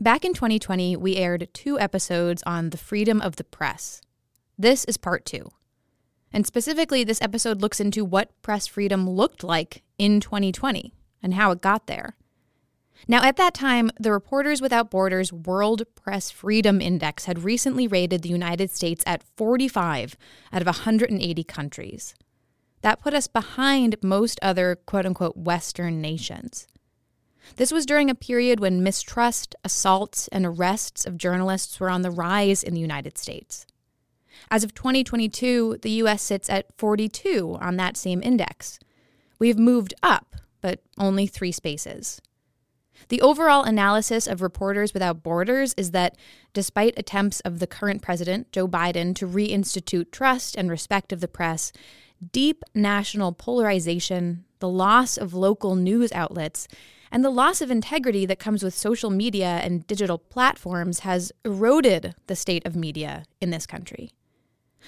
Back in 2020, we aired two episodes on the freedom of the press. This is part two. And specifically, this episode looks into what press freedom looked like in 2020 and how it got there. Now, at that time, the Reporters Without Borders World Press Freedom Index had recently rated the United States at 45 out of 180 countries. That put us behind most other quote unquote Western nations. This was during a period when mistrust, assaults, and arrests of journalists were on the rise in the United States. As of 2022, the US sits at 42 on that same index. We've moved up, but only three spaces. The overall analysis of Reporters Without Borders is that despite attempts of the current president, Joe Biden, to reinstitute trust and respect of the press, deep national polarization, the loss of local news outlets, and the loss of integrity that comes with social media and digital platforms has eroded the state of media in this country.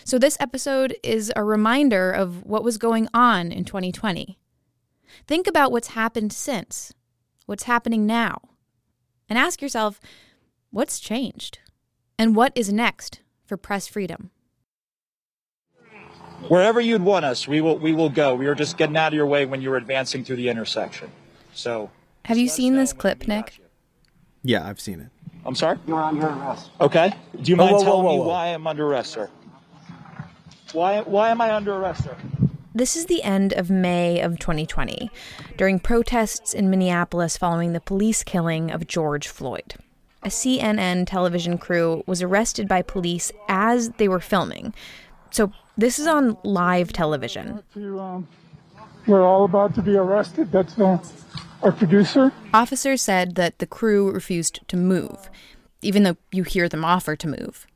So, this episode is a reminder of what was going on in 2020. Think about what's happened since, what's happening now, and ask yourself what's changed? And what is next for press freedom? Wherever you'd want us, we will we will go. We were just getting out of your way when you were advancing through the intersection. So Have you seen this clip, Nick? Yeah, I've seen it. I'm sorry? You're under arrest. Okay. Do you mind whoa, whoa, telling whoa, me whoa. why I'm under arrest, sir? Why why am I under arrest, sir? This is the end of May of 2020, during protests in Minneapolis following the police killing of George Floyd. A CNN television crew was arrested by police as they were filming. So, this is on live television. to, um, we're all about to be arrested. That's uh, our producer. Officers said that the crew refused to move, even though you hear them offer to move.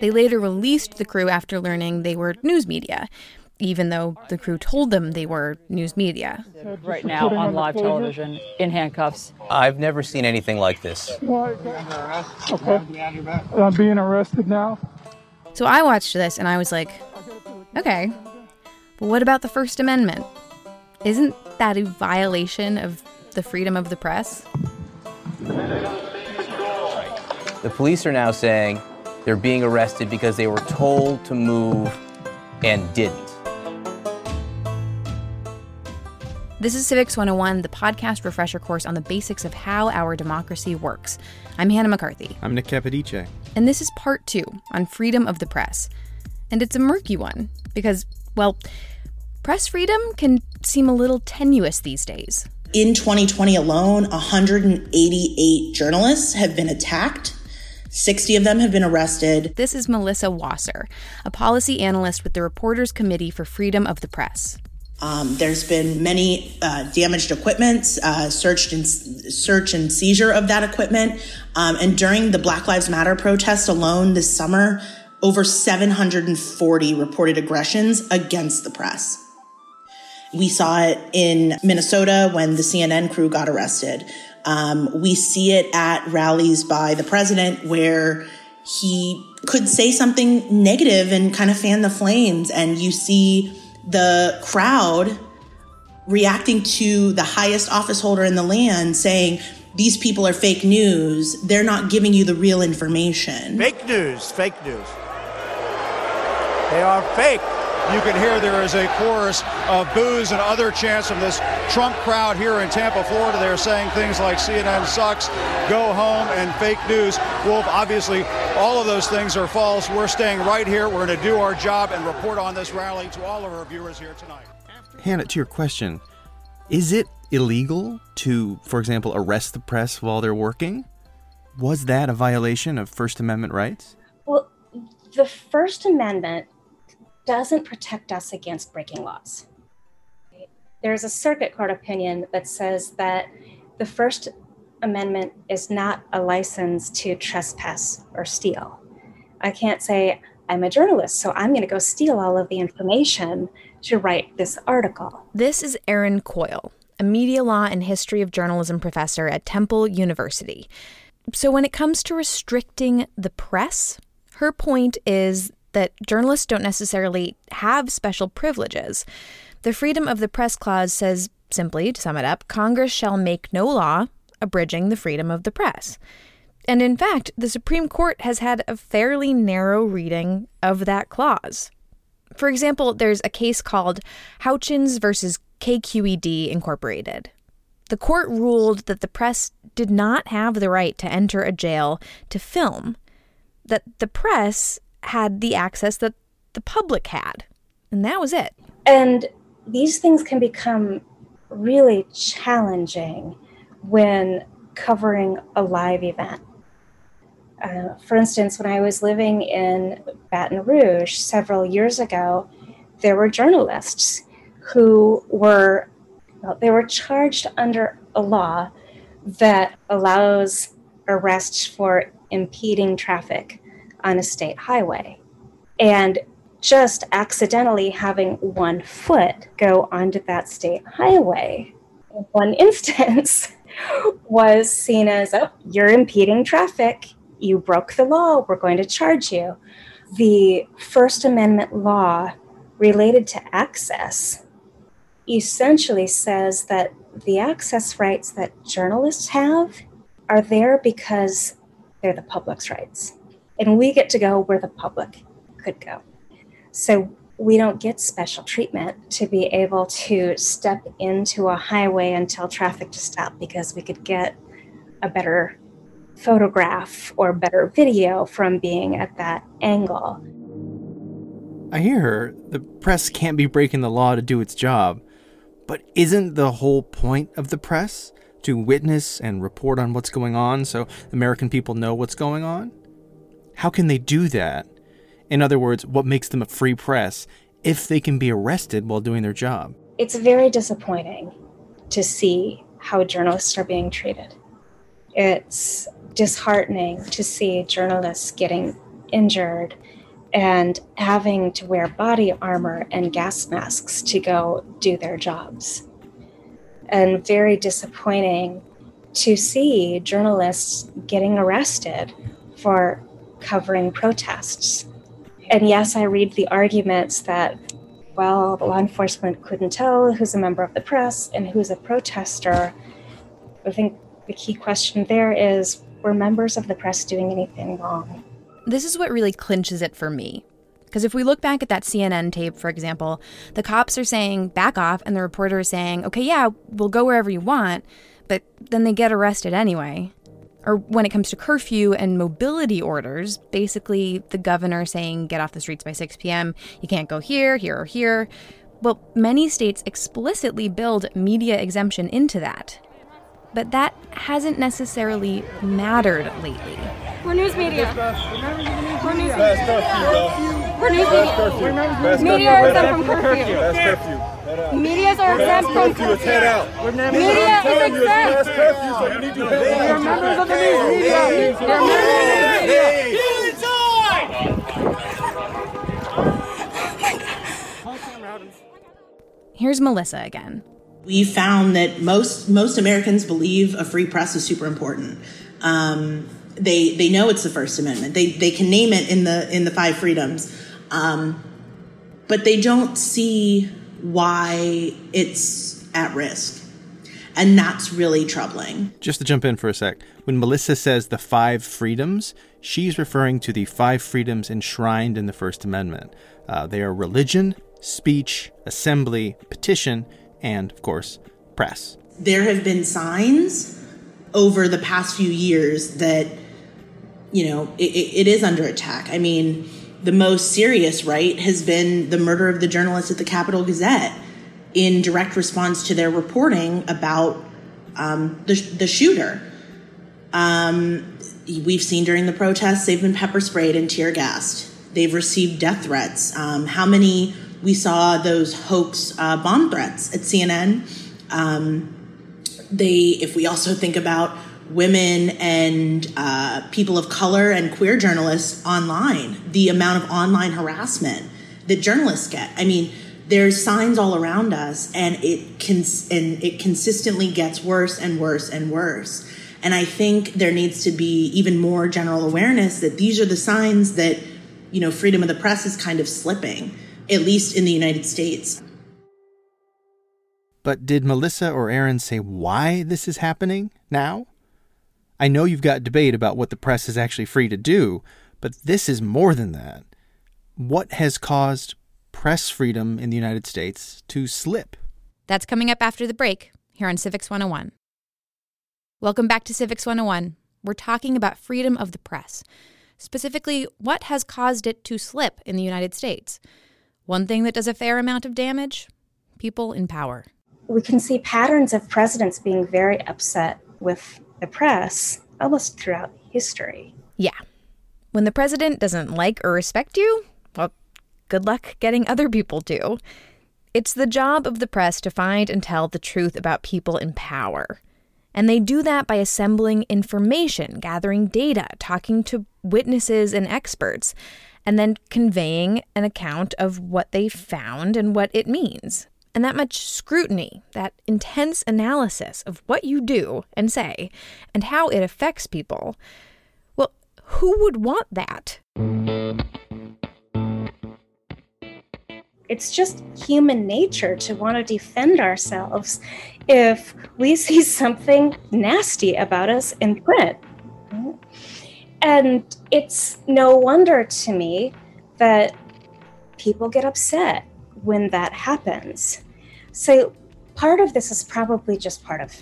They later released the crew after learning they were news media, even though the crew told them they were news media. right now on live television in handcuffs. I've never seen anything like this. Okay. I'm being arrested now. So I watched this and I was like, okay, but what about the First Amendment? Isn't that a violation of the freedom of the press? The police are now saying they're being arrested because they were told to move and didn't. This is Civics 101, the podcast refresher course on the basics of how our democracy works. I'm Hannah McCarthy, I'm Nick Capodice. and this is part two on freedom of the press. And it's a murky one because, well, press freedom can seem a little tenuous these days. In 2020 alone, 188 journalists have been attacked. 60 of them have been arrested. This is Melissa Wasser, a policy analyst with the Reporters Committee for Freedom of the Press. Um, there's been many uh, damaged equipments, uh, searched and search and seizure of that equipment. Um, and during the Black Lives Matter protest alone this summer, over 740 reported aggressions against the press. We saw it in Minnesota when the CNN crew got arrested. Um, we see it at rallies by the president where he could say something negative and kind of fan the flames. And you see the crowd reacting to the highest office holder in the land saying, these people are fake news. They're not giving you the real information. Fake news, fake news. They are fake. You can hear there is a chorus of boos and other chants from this Trump crowd here in Tampa, Florida. They're saying things like CNN sucks, go home, and fake news. Wolf, obviously, all of those things are false. We're staying right here. We're going to do our job and report on this rally to all of our viewers here tonight. Hannah, to your question, is it illegal to, for example, arrest the press while they're working? Was that a violation of First Amendment rights? Well, the First Amendment doesn't protect us against breaking laws. There's a circuit court opinion that says that the First Amendment is not a license to trespass or steal. I can't say, I'm a journalist, so I'm going to go steal all of the information to write this article. This is Erin Coyle, a media law and history of journalism professor at Temple University. So, when it comes to restricting the press, her point is that journalists don't necessarily have special privileges. The Freedom of the Press Clause says, simply to sum it up, Congress shall make no law abridging the freedom of the press. And in fact, the Supreme Court has had a fairly narrow reading of that clause. For example, there's a case called Houchins versus KQED Incorporated. The court ruled that the press did not have the right to enter a jail to film, that the press had the access that the public had. And that was it. And these things can become really challenging when covering a live event. Uh, for instance, when I was living in Baton Rouge several years ago, there were journalists who were well, they were charged under a law that allows arrests for impeding traffic on a state highway. And just accidentally having one foot go onto that state highway in one instance was seen as, oh, you're impeding traffic you broke the law, we're going to charge you. The First Amendment law related to access essentially says that the access rights that journalists have are there because they're the public's rights. And we get to go where the public could go. So we don't get special treatment to be able to step into a highway and tell traffic to stop because we could get a better photograph or better video from being at that angle. I hear her. The press can't be breaking the law to do its job. But isn't the whole point of the press to witness and report on what's going on so American people know what's going on? How can they do that? In other words, what makes them a free press if they can be arrested while doing their job? It's very disappointing to see how journalists are being treated. It's disheartening to see journalists getting injured and having to wear body armor and gas masks to go do their jobs. And very disappointing to see journalists getting arrested for covering protests. And yes, I read the arguments that, well, the law enforcement couldn't tell who's a member of the press and who's a protester. I think the key question there is were members of the press doing anything wrong? This is what really clinches it for me. Because if we look back at that CNN tape, for example, the cops are saying, back off, and the reporter is saying, okay, yeah, we'll go wherever you want, but then they get arrested anyway. Or when it comes to curfew and mobility orders, basically the governor saying, get off the streets by 6 p.m., you can't go here, here, or here. Well, many states explicitly build media exemption into that but that hasn't necessarily mattered lately. We're news media. We're news media. We're news media. Media are exempt from curfew. Medias are exempt from curfew. Media is exempt. We're members of the media. We're members Here's Melissa again we found that most most Americans believe a free press is super important. Um, they they know it's the First Amendment. They they can name it in the in the five freedoms, um, but they don't see why it's at risk. And that's really troubling. Just to jump in for a sec, when Melissa says the five freedoms, she's referring to the five freedoms enshrined in the First Amendment. Uh, they are religion, speech, assembly, petition, and, of course, press. There have been signs over the past few years that, you know, it, it is under attack. I mean, the most serious, right, has been the murder of the journalist at the Capitol Gazette in direct response to their reporting about um, the, the shooter. Um, we've seen during the protests, they've been pepper sprayed and tear gassed. They've received death threats. Um, how many we saw those hoax uh, bomb threats at CNN. Um, they, if we also think about women and uh, people of color and queer journalists online, the amount of online harassment that journalists get. I mean, there's signs all around us, and it can and it consistently gets worse and worse and worse. And I think there needs to be even more general awareness that these are the signs that you know freedom of the press is kind of slipping at least in the United States. But did Melissa or Erin say why this is happening now? I know you've got debate about what the press is actually free to do, but this is more than that. What has caused press freedom in the United States to slip? That's coming up after the break here on Civics 101. Welcome back to Civics 101. We're talking about freedom of the press, specifically, what has caused it to slip in the United States. One thing that does a fair amount of damage people in power. We can see patterns of presidents being very upset with the press almost throughout history. Yeah. When the president doesn't like or respect you, well, good luck getting other people to. It's the job of the press to find and tell the truth about people in power. And they do that by assembling information, gathering data, talking to witnesses and experts, and then conveying an account of what they found and what it means. And that much scrutiny, that intense analysis of what you do and say and how it affects people. Well, who would want that? It's just human nature to want to defend ourselves if we see something nasty about us in print. And it's no wonder to me that people get upset when that happens. So, part of this is probably just part of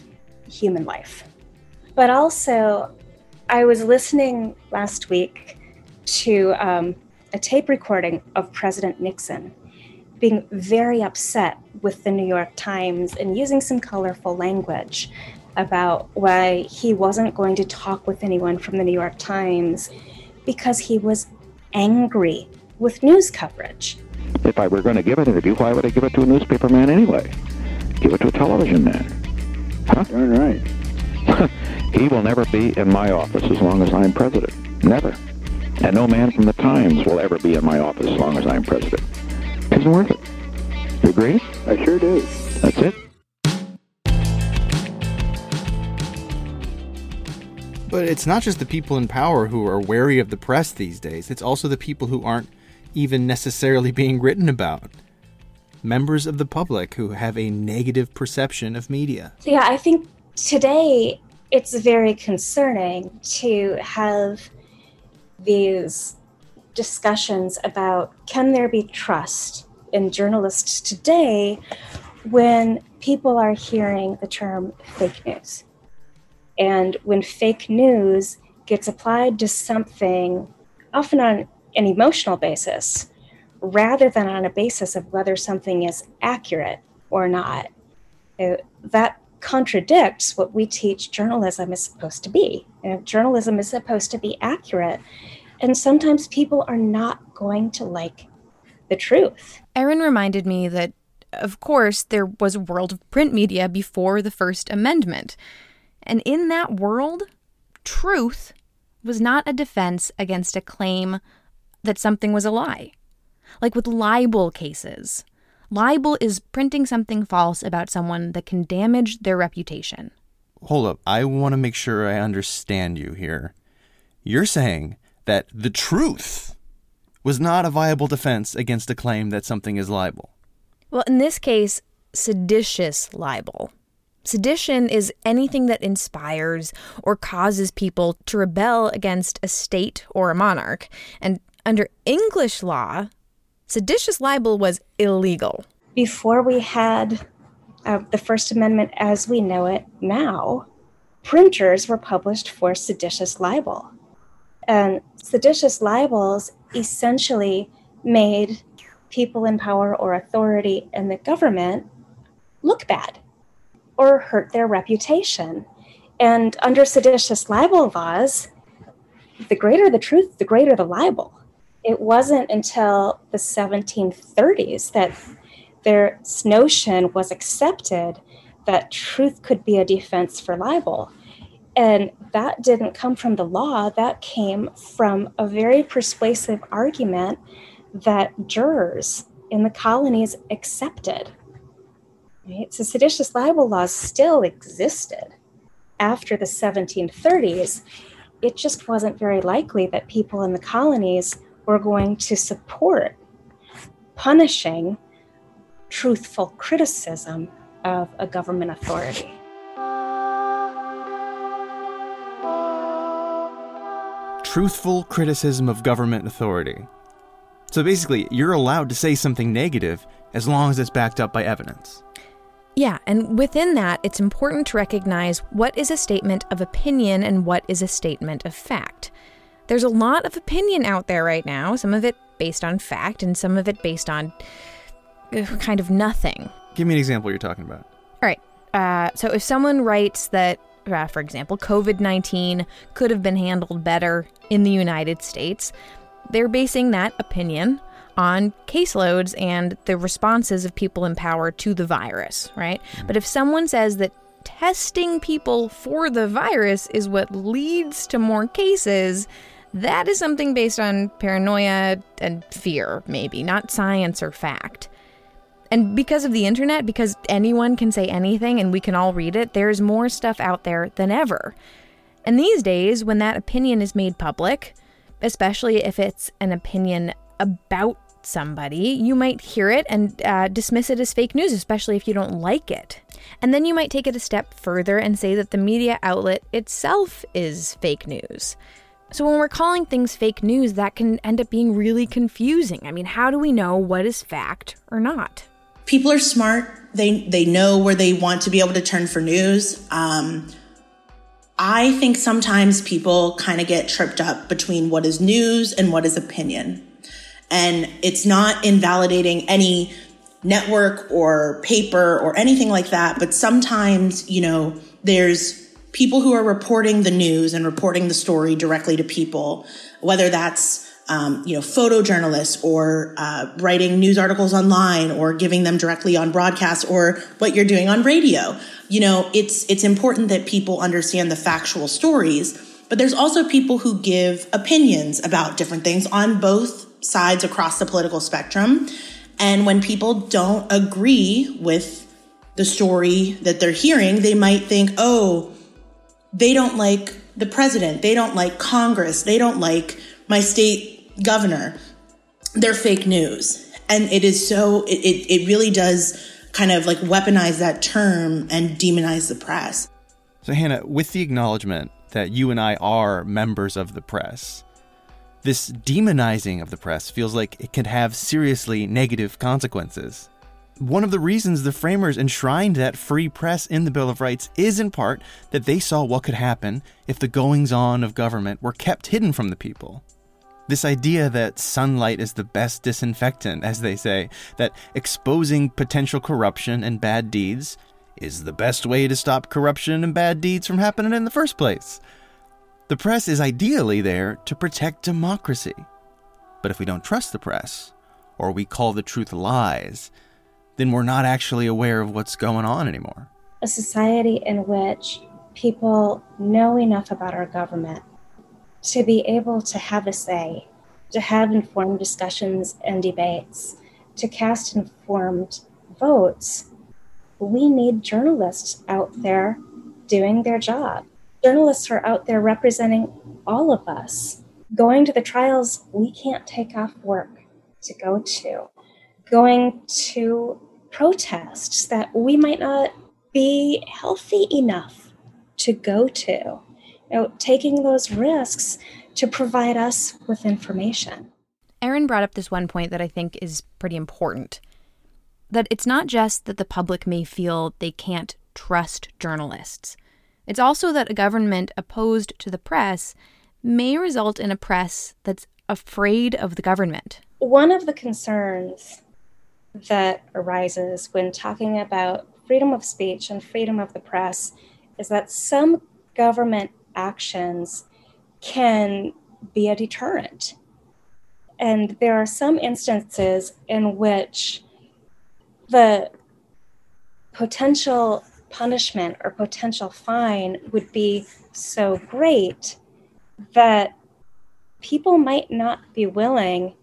human life. But also, I was listening last week to um, a tape recording of President Nixon being very upset with the New York Times and using some colorful language about why he wasn't going to talk with anyone from the New York Times because he was angry with news coverage. If I were going to give an interview, why would I give it to a newspaper man anyway? Give it to a television man. Huh? Darn right. he will never be in my office as long as I'm president. Never. And no man from the Times will ever be in my office as long as I'm president isn't worth it. You agree? I sure do. That's it. But it's not just the people in power who are wary of the press these days, it's also the people who aren't even necessarily being written about. Members of the public who have a negative perception of media. Yeah, I think today it's very concerning to have these discussions about can there be trust in journalists today when people are hearing the term fake news. And when fake news gets applied to something, often on an emotional basis, rather than on a basis of whether something is accurate or not, it, uh, that contradicts what we teach journalism is supposed to be. You know, journalism is supposed to be accurate and sometimes people are not going to like the truth. Erin reminded me that, of course, there was a world of print media before the First Amendment. And in that world, truth was not a defense against a claim that something was a lie. Like with libel cases. Libel is printing something false about someone that can damage their reputation. Hold up. I want to make sure I understand you here. You're saying that the truth was not a viable defense against a claim that something is libel. Well, in this case, seditious libel. Sedition is anything that inspires or causes people to rebel against a state or a monarch. And under English law, seditious libel was illegal. Before we had uh, the First Amendment as we know it now, printers were published for seditious libel. And seditious libels essentially made people in power or authority in the government look bad or hurt their reputation. And under seditious libel laws, the greater the truth, the greater the libel. It wasn't until the 1730s that this notion was accepted that truth could be a defense for libel. And that didn't come from the law, that came from a very persuasive argument that jurors in the colonies accepted. Right? So seditious libel laws still existed after the 1730s. It just wasn't very likely that people in the colonies were going to support punishing truthful criticism of a government authority. truthful criticism of government authority. So basically, you're allowed to say something negative as long as it's backed up by evidence. Yeah, and within that, it's important to recognize what is a statement of opinion and what is a statement of fact. There's a lot of opinion out there right now, some of it based on fact and some of it based on uh, kind of nothing. Give me an example you're talking about. All right. Uh, so if someone writes that, uh, for example, COVID 19 could have been handled better in the United States, they're basing that opinion on caseloads and the responses of people in power to the virus, right? But if someone says that testing people for the virus is what leads to more cases, that is something based on paranoia and fear, maybe, not science or fact. And because of the internet, because anyone can say anything and we can all read it, there's more stuff out there than ever. And these days, when that opinion is made public, especially if it's an opinion about somebody, you might hear it and uh, dismiss it as fake news, especially if you don't like it. And then you might take it a step further and say that the media outlet itself is fake news. So when we're calling things fake news, that can end up being really confusing. I mean, how do we know what is fact or not? People are smart. They they know where they want to be able to turn for news. Um, I think sometimes people kind of get tripped up between what is news and what is opinion. And it's not invalidating any network or paper or anything like that. But sometimes, you know, there's people who are reporting the news and reporting the story directly to people, whether that's um, you know, photojournalists or uh, writing news articles online or giving them directly on broadcast or what you're doing on radio. You know, it's it's important that people understand the factual stories, but there's also people who give opinions about different things on both sides across the political spectrum. And when people don't agree with the story that they're hearing, they might think, oh, they don't like the president, they don't like Congress, they don't like my state governor. They're fake news. And it is so, it, it, it really does kind of like weaponize that term and demonize the press. So, Hannah, with the acknowledgement that you and I are members of the press, this demonizing of the press feels like it could have seriously negative consequences. One of the reasons the framers enshrined that free press in the Bill of Rights is in part that they saw what could happen if the goings on of government were kept hidden from the people. This idea that sunlight is the best disinfectant, as they say, that exposing potential corruption and bad deeds is the best way to stop corruption and bad deeds from happening in the first place. The press is ideally there to protect democracy. But if we don't trust the press, or we call the truth lies, then we're not actually aware of what's going on anymore. A society in which people know enough about our government to be able to have a say, to have informed discussions and debates, to cast informed votes, we need journalists out there doing their job journalists are out there representing all of us. Going to the trials we can't take off work to go to, going to protests that we might not be healthy enough to go to. You know, taking those risks to provide us with information. Erin brought up this one point that I think is pretty important that it's not just that the public may feel they can't trust journalists. It's also that a government opposed to the press may result in a press that's afraid of the government. One of the concerns that arises when talking about freedom of speech and freedom of the press is that some government actions can be a deterrent. And there are some instances in which the potential punishment or potential fine would be so great that people might not be willing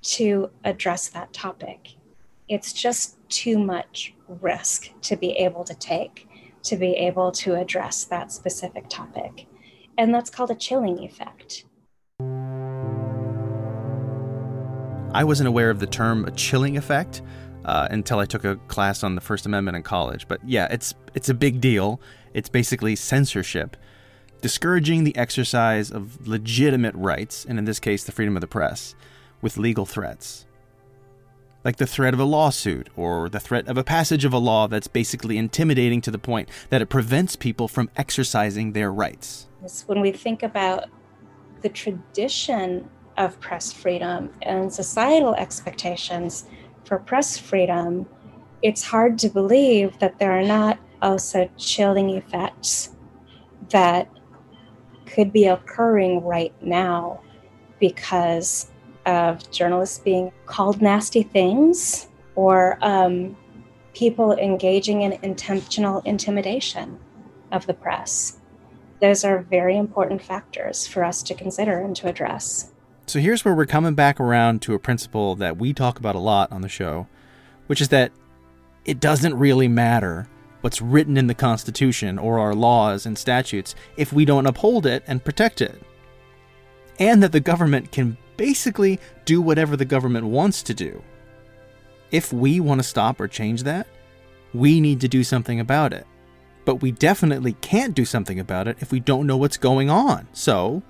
to address that topic. It's just too much risk to be able to take to be able to address that specific topic. And that's called a chilling effect. I wasn't aware of the term a chilling effect uh, until I took a class on the First Amendment in college. But yeah, it's it's a big deal. It's basically censorship. discouraging the exercise of legitimate rights, and in this case, the freedom of the press, with legal threats. Like the threat of a lawsuit or the threat of a passage of a law that's basically intimidating to the point that it prevents people from exercising their rights. When we think about the tradition of press freedom and societal expectations for press freedom, it's hard to believe that there are not also chilling effects that could be occurring right now because of journalists being called nasty things or um, people engaging in intentional intimidation of the press. Those are very important factors for us to consider and to address. So here's where we're coming back around to a principle that we talk about a lot on the show, which is that it doesn't really matter what's written in the Constitution or our laws and statutes if we don't uphold it and protect it. And that the government can basically do whatever the government wants to do. If we want to stop or change that, we need to do something about it. But we definitely can't do something about it if we don't know what's going on. So,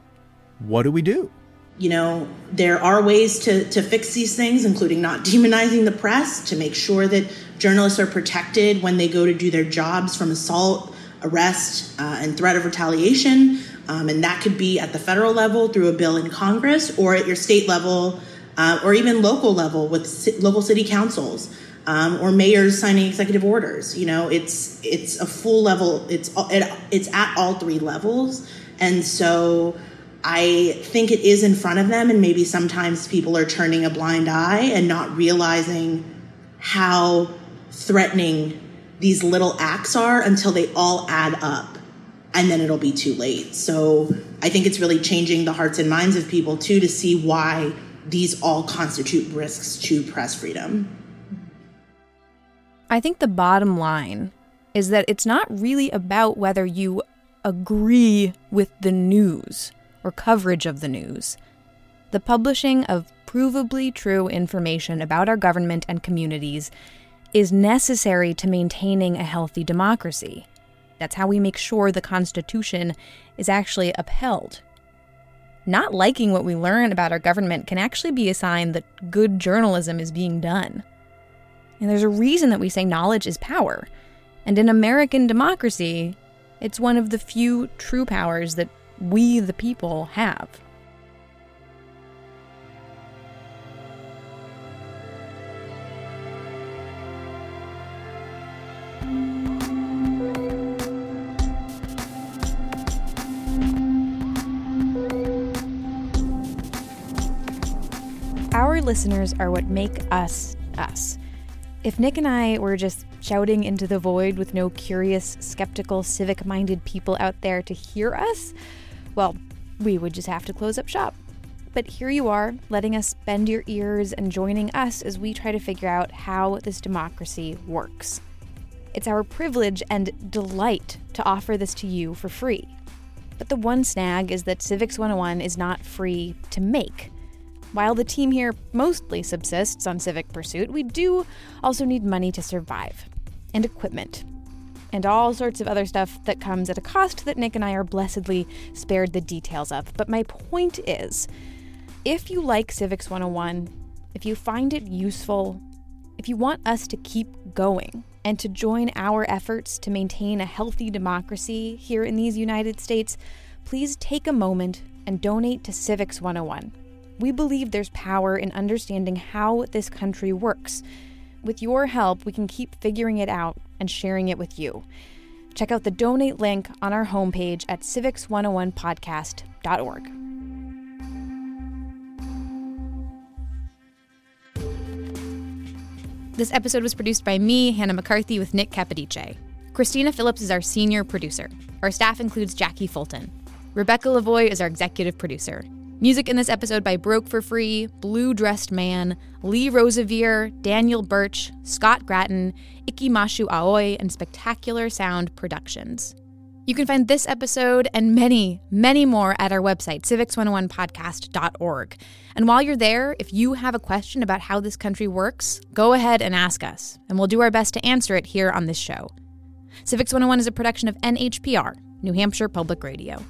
what do we do? You know, there are ways to, to fix these things, including not demonizing the press, to make sure that journalists are protected when they go to do their jobs from assault, arrest, uh, and threat of retaliation. Um, and that could be at the federal level through a bill in Congress or at your state level uh, or even local level with local city councils um, or mayors signing executive orders. You know, it's it's a full level. It's it, it's at all three levels, and so I think it is in front of them. And maybe sometimes people are turning a blind eye and not realizing how threatening these little acts are until they all add up and then it'll be too late. So I think it's really changing the hearts and minds of people too to see why these all constitute risks to press freedom. I think the bottom line is that it's not really about whether you agree with the news or coverage of the news. The publishing of provably true information about our government and communities is necessary to maintaining a healthy democracy. That's how we make sure the Constitution is actually upheld. Not liking what we learn about our government can actually be a sign that good journalism is being done. And there's a reason that we say knowledge is power. And in American democracy, it's one of the few true powers that we, the people, have. Listeners are what make us us. If Nick and I were just shouting into the void with no curious, skeptical, civic minded people out there to hear us, well, we would just have to close up shop. But here you are, letting us bend your ears and joining us as we try to figure out how this democracy works. It's our privilege and delight to offer this to you for free. But the one snag is that Civics 101 is not free to make. While the team here mostly subsists on civic pursuit, we do also need money to survive, and equipment, and all sorts of other stuff that comes at a cost that Nick and I are blessedly spared the details of. But my point is if you like Civics 101, if you find it useful, if you want us to keep going and to join our efforts to maintain a healthy democracy here in these United States, please take a moment and donate to Civics 101. We believe there's power in understanding how this country works. With your help, we can keep figuring it out and sharing it with you. Check out the donate link on our homepage at civics101podcast.org. This episode was produced by me, Hannah McCarthy, with Nick Capodice. Christina Phillips is our senior producer. Our staff includes Jackie Fulton. Rebecca Lavoie is our executive producer. Music in this episode by Broke for Free, Blue Dressed Man, Lee Rosevere, Daniel Birch, Scott Grattan, Ikimashu Aoi, and Spectacular Sound Productions. You can find this episode and many, many more at our website, civics101podcast.org. And while you're there, if you have a question about how this country works, go ahead and ask us, and we'll do our best to answer it here on this show. Civics 101 is a production of NHPR, New Hampshire Public Radio.